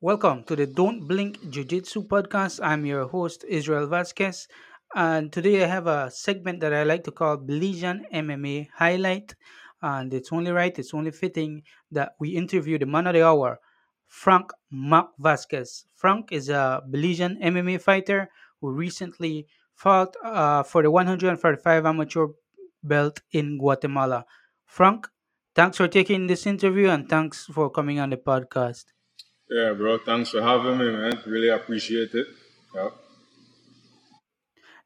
Welcome to the Don't Blink Jiu Jitsu podcast. I'm your host, Israel Vasquez. And today I have a segment that I like to call Belizean MMA Highlight. And it's only right, it's only fitting that we interview the man of the hour, Frank Mac Vasquez. Frank is a Belizean MMA fighter who recently fought uh, for the 145 amateur belt in Guatemala. Frank, thanks for taking this interview and thanks for coming on the podcast. Yeah, bro. Thanks for having me, man. Really appreciate it. Yeah.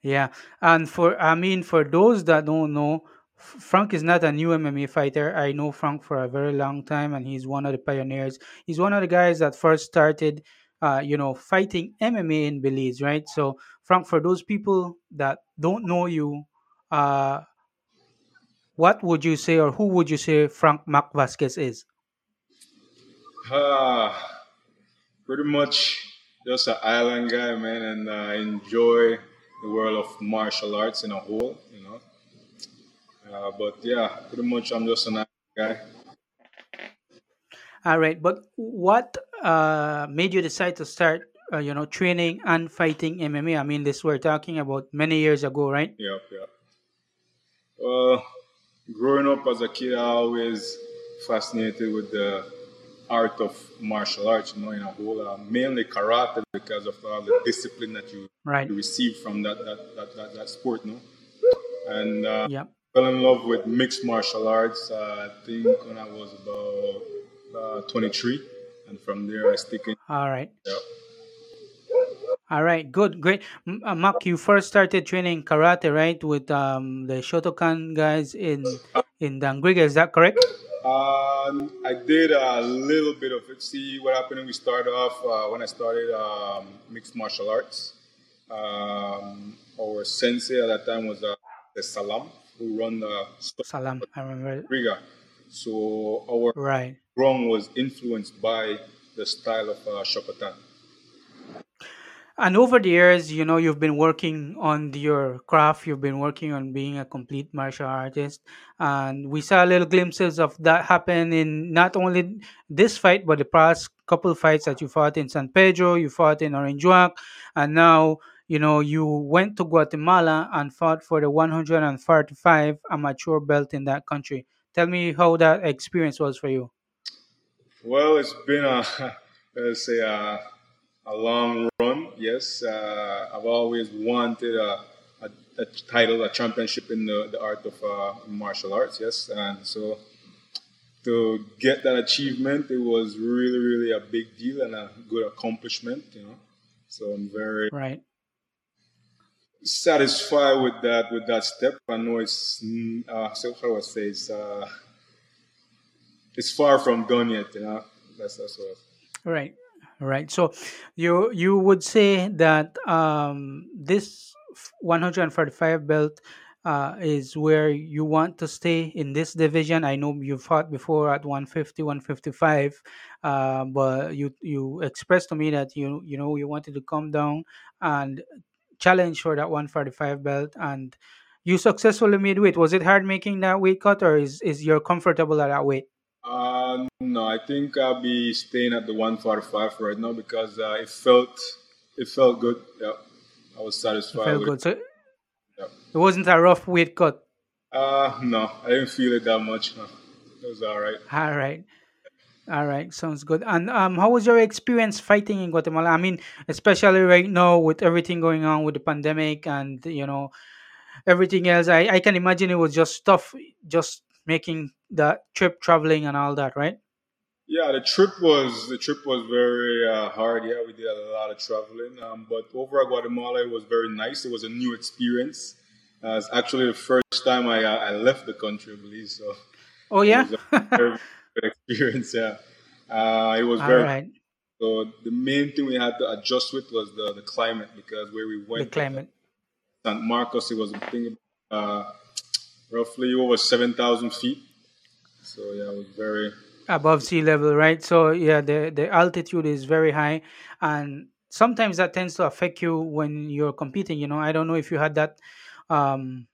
Yeah, and for I mean, for those that don't know, F- Frank is not a new MMA fighter. I know Frank for a very long time, and he's one of the pioneers. He's one of the guys that first started, uh, you know, fighting MMA in Belize, right? So, Frank, for those people that don't know you, uh, what would you say, or who would you say Frank Mac Vasquez is? Ah, pretty much just an island guy, man, and I enjoy the world of martial arts in a whole, you know. Uh, but yeah, pretty much I'm just an island guy. All right, but what uh, made you decide to start, uh, you know, training and fighting MMA? I mean, this we're talking about many years ago, right? Yep, yep. Well, growing up as a kid, I always fascinated with the art of martial arts, you know, in a whole, uh, mainly karate because of all the discipline that you, Right. you receive from that that, that, that, that sport, no? And uh, Yeah. fell in love with mixed martial arts, uh, I think when I was about uh, 23. And from there, I stick in. All right. Yeah. All right. Good. Great. Uh, Mark, you first started training karate, right, with um the Shotokan guys in in Dangriga. Is that correct? Um, I did a little bit of it. See what happened when we started off, uh, when I started um, mixed martial arts. Um, our sensei at that time was uh, the Salam, who run the Salam. I remember. Riga. So our Right. ground was influenced by the style of uh, Shotokan. And over the years, you know, you've been working on your craft, you've been working on being a complete martial artist. And we saw little glimpses of that happen in not only this fight, but the past couple fights that you fought in San Pedro, you fought in Orange Walk, and now, you know, you went to Guatemala and fought for the 145 amateur belt in that country. Tell me how that experience was for you. Well, it's been a let's say a, a long run. Yes, uh, I've always wanted a, a, a title, a championship in the, the art of uh, martial arts. Yes, and so to get that achievement, it was really, really a big deal and a good accomplishment. You know, so I'm very Right. satisfied with that with that step. I know it's uh, so how do I say it's uh, it's far from done yet. You know, that's that's what. Right, right. So you you would say that um, this 145 belt uh, is where you want to stay in this division. I know you fought before at 150, 155, uh, but you you expressed to me that you you know you wanted to come down and challenge for that 145 belt, and you successfully made weight. Was it hard making that weight cut, or is is you're comfortable at that weight? Uh, no, I think I'll be staying at the 145 right now because uh, it felt it felt good. Yeah, I was satisfied. It felt with it. good. So Yeah. it wasn't a rough weight cut. Uh, no, I didn't feel it that much. No. It was all right. All right. All right. Sounds good. And um, how was your experience fighting in Guatemala? I mean, especially right now with everything going on with the pandemic and, you know, everything else. I, I can imagine it was just tough just making the trip, traveling and all that, right? Yeah, the trip was the trip was very uh, hard. Yeah, we did a lot of traveling, um, but over at Guatemala, it was very nice. It was a new experience. Uh, it's actually the first time I uh, I left the country, I believe. So Oh, it yeah? was a very good experience. Yeah, uh, it was all very right. So the main thing we had to adjust with was the, the climate because where we went The climate. San Marcos, it was a think uh, roughly over seven thousand feet. So yeah, it was very above sea level, right? So yeah, the the altitude is very high, and sometimes that tends to affect you when you're competing. You know, I don't know if you had that um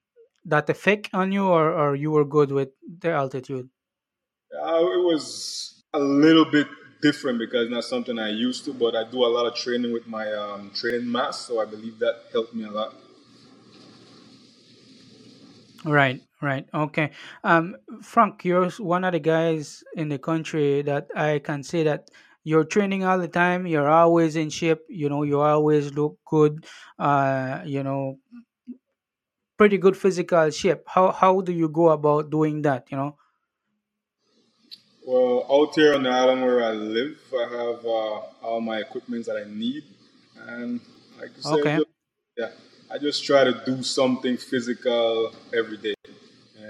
that effect on you, or or you were good with the altitude. uh, it was a little bit different because not something I used to, but I do a lot of training with my um, training mask, so I believe that helped me a lot. Right, right. Okay. Um, Frank, you're one of the guys in the country that I can say that you're training all the time. You're always in shape. You know, you always look good. Uh, you know, pretty good physical shape. How how do you go about doing that? You know. Well, out here on the island where I live, I have uh, all my equipment that I need, and like I said, Okay. yeah, I just try to do something physical every day.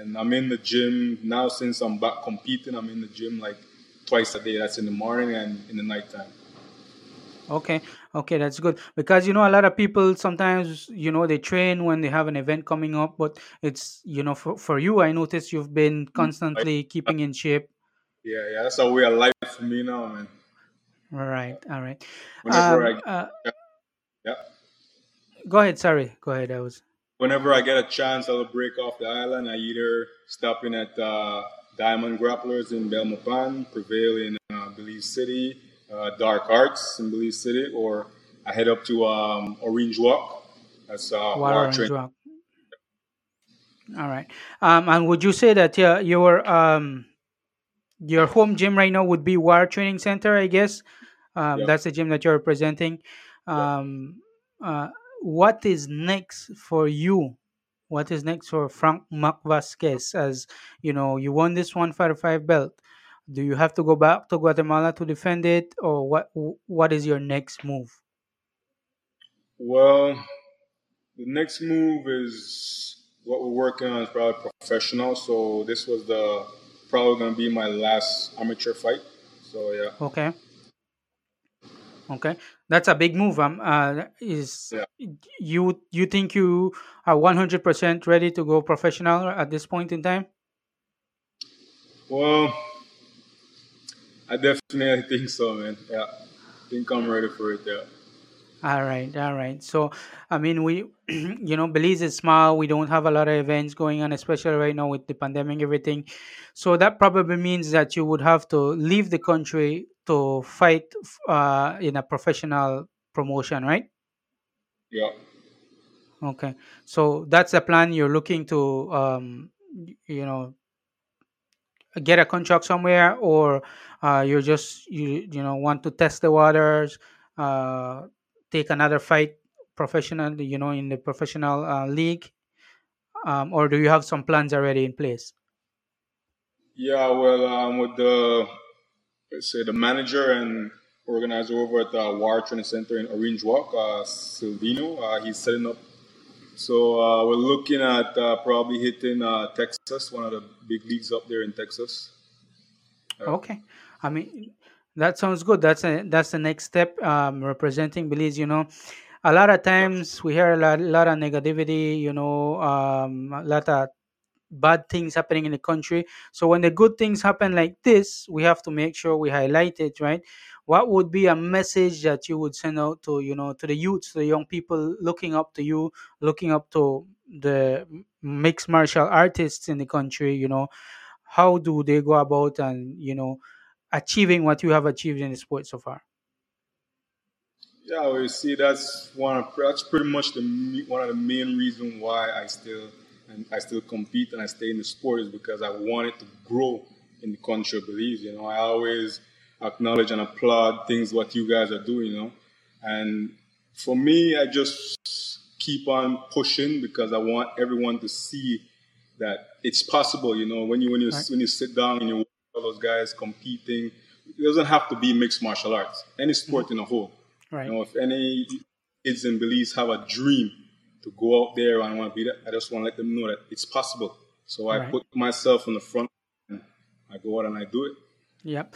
And I'm in the gym now since I'm back competing. I'm in the gym like twice a day. That's in the morning and in the nighttime. Okay. Okay, that's good because you know a lot of people sometimes you know they train when they have an event coming up, but it's you know for for you, I notice you've been Like, constantly keeping in shape. yeah, yeah, that's a way of life for me now, man. All right. All right. Whenever Um. I Uh. yeah, yeah. Go ahead. Sorry. Go ahead. I was. Whenever I get a chance, I'll break off the island. I either stop in at uh, Diamond Grapplers in Belmopan, Prevail in uh, Belize City, uh, Dark Arts in Belize City, or I head up to um, Orange Walk. That's uh, Orange Train. Rock. All right. Um, and would you say that your your um your home gym right now would be War Training Center? I guess um, Yeah, that's the gym that you're representing. yeah. Um, uh, what is next for you? What is next for Frank Mac Vasquez? As you know, you won this one five five belt. Do you have to go back to Guatemala to defend it, or what? What is your next move? Well, the next move is what we're working on is probably professional. So this was the probably going to be my last amateur fight. So yeah, Okay. Okay, that's a big move. Um, uh, is yeah. you you think you are one hundred percent ready to go professional at this point in time? Well, I definitely think so, man. Yeah, I think I'm ready for it. Yeah. All right, all right. So, I mean, we, you know, Belize is small. We don't have a lot of events going on, especially right now with the pandemic, and everything. So that probably means that you would have to leave the country to fight uh, in a professional promotion, right? Yeah. Okay. So that's the plan. You're looking to, um, you know, get a contract somewhere or uh, you're just you you know want to test the waters uh, take another fight professionally you know in the professional uh, league um, or do you have some plans already in place? Yeah, well, um, with the let's say the manager and organizer over at the War Training Center in Orange Walk, uh, Silvino, uh, he's setting up. So uh, we're looking at uh, probably hitting uh, Texas, one of the big leagues up there in Texas. Okay. I mean that sounds good. That's a, that's the next step um, representing belize you know a lot of times we hear a lot, lot of negativity you know um, a lot of bad things happening in the country. So when the good things happen like this, we have to make sure we highlight it, right? What would be a message that you would send out to you know to the youths, to the young people looking up to you, looking up to the mixed martial artists in the country? You know, how do they go about and you know achieving what you have achieved in the sport so far? Yeah, well, you see, that's one of that's pretty much the one of the main reasons why I still and I still compete and I stay in the sport is because I wanted to grow in the country of Belize. You know, I always acknowledge and applaud things what you guys are doing. You know, and for me, I just keep on pushing because I want everyone to see that it's possible. You know, when you when you Right, when you sit down and you watch all those guys competing, it doesn't have to be mixed martial arts. Any sport mm-hmm. in a whole. You right, know, if any kids in Belize have a dream to go out there and want to be that, I just want to let them know that it's possible. So I right. put myself in the front and I go out and I do it. Yep.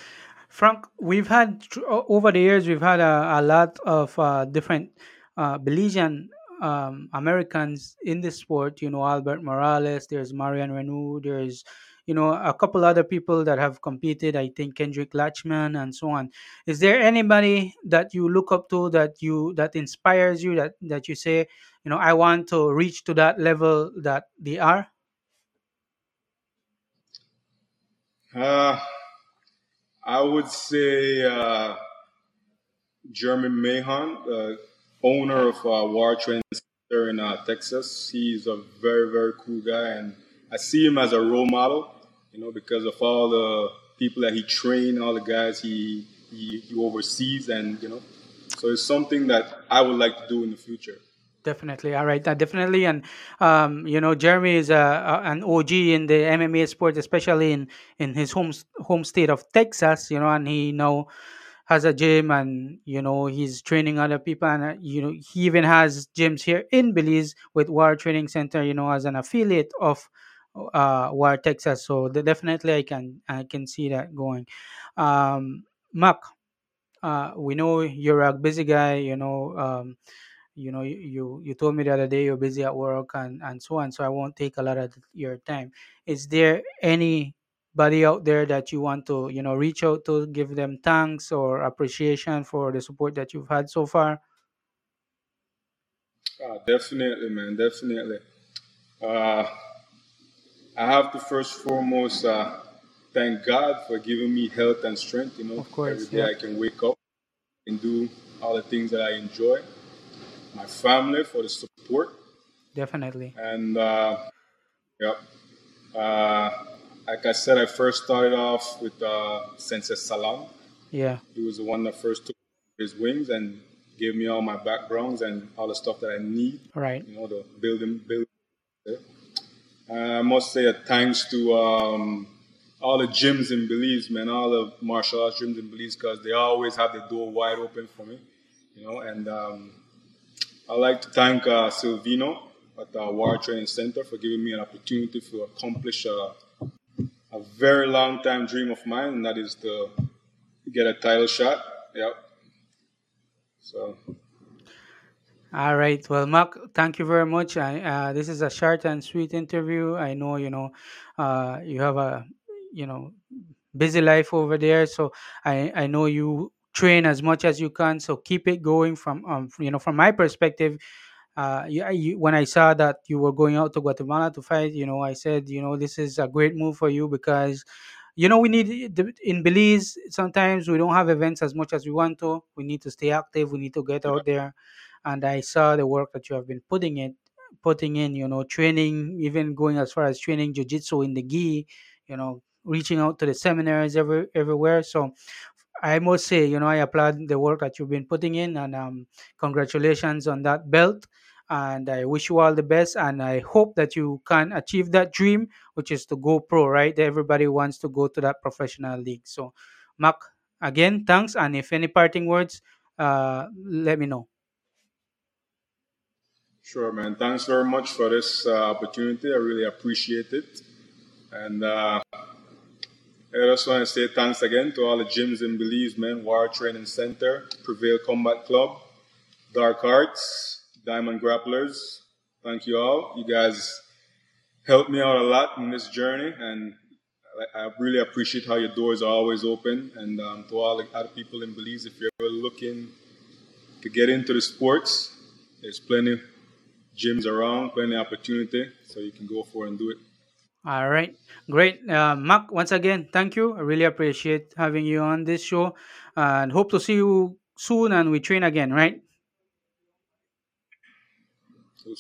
Frank, we've had over the years we've had a, a lot of uh, different uh, Belizean um, Americans in the sport. You know, Albert Morales. There's Marian Renou. There's you know a couple other people that have competed. I think Kendrick Latchman and so on. Is there anybody that you look up to that you that inspires you that that you say you know I want to reach to that level that they are? Uh, I would say uh, Jeremy Mahon, the owner of uh, War Training Center in uh, Texas. He's a very, very cool guy, and I see him as a role model, you know, because of all the people that he trained, all the guys he, he, he oversees, and, you know, so it's something that I would like to do in the future. Definitely. All right. Uh, definitely. And, um, you know, Jeremy is a, a, an OG in the MMA sport, especially in, in his home, home state of Texas, you know, and he now has a gym and, you know, he's training other people. And, uh, you know, he even has gyms here in Belize with War Training Center, you know, as an affiliate of uh, War Texas. So definitely I can, I can see that going. Um, Mark, uh, we know you're a busy guy, you know, um, you know you you told me the other day you're busy at work and and so on so i won't take a lot of your time is there anybody out there that you want to you know reach out to give them thanks or appreciation for the support that you've had so far Ah, definitely, man, definitely. Uh, I have to first foremost uh, thank God for giving me health and strength. You know, of course day yeah I can wake up and do all the things that I enjoy. My family for the support, definitely and uh, yep. Uh, like I said, I first started off with uh, Sensei Salam. yeah He was the one that first took his wings and gave me all my backgrounds and all the stuff that I need. right You know, the building, building. Uh, I must say a thanks to um, all the gyms in Belize, man, all the martial arts gyms in Belize, because they always have the door wide open for me. You know, and um, I'd like to thank uh, Silvino at the War Training Center for giving me an opportunity to accomplish a, a very long time dream of mine, and that is to get a title shot. Yep. So, All right. Well, Mark, thank you very much. I, uh, this is a short and sweet interview. I know, you know, uh, you have a, you know, busy life over there. So I, I know you train as much as you can. So keep it going from, um, you know, from my perspective. Uh, you, you, when I saw that you were going out to Guatemala to fight, you know, I said, you know, this is a great move for you because you know we need in belize sometimes we don't have events as much as we want to we need to stay active we need to get out there and i saw the work that you have been putting in putting in you know training even going as far as training jiu-jitsu in the gi you know reaching out to the seminars every, everywhere so i must say you know i applaud the work that you've been putting in and um, congratulations on that belt and i wish you all the best and i hope that you can achieve that dream which is to go pro, right? Everybody wants to go to that professional league. So, Mark, again, thanks. And if any parting words, uh, let me know. Sure, man. Thanks very much for this uh, opportunity. I really appreciate it. And uh, I just want to say thanks again to all the gyms in Belize, man. War Training Center, Prevail Combat Club, Dark Arts, Diamond Grapplers. Thank you all. You guys helped me out a lot in this journey, and I really appreciate how your doors are always open. And um, to all the other people in Belize, if you're ever looking to get into the sports, there's plenty gyms around, plenty opportunity, so you can go for it and do it. All right, great. Uh, Mark, once again, thank you. I really appreciate having you on this show and hope to see you soon and we train again, right? So,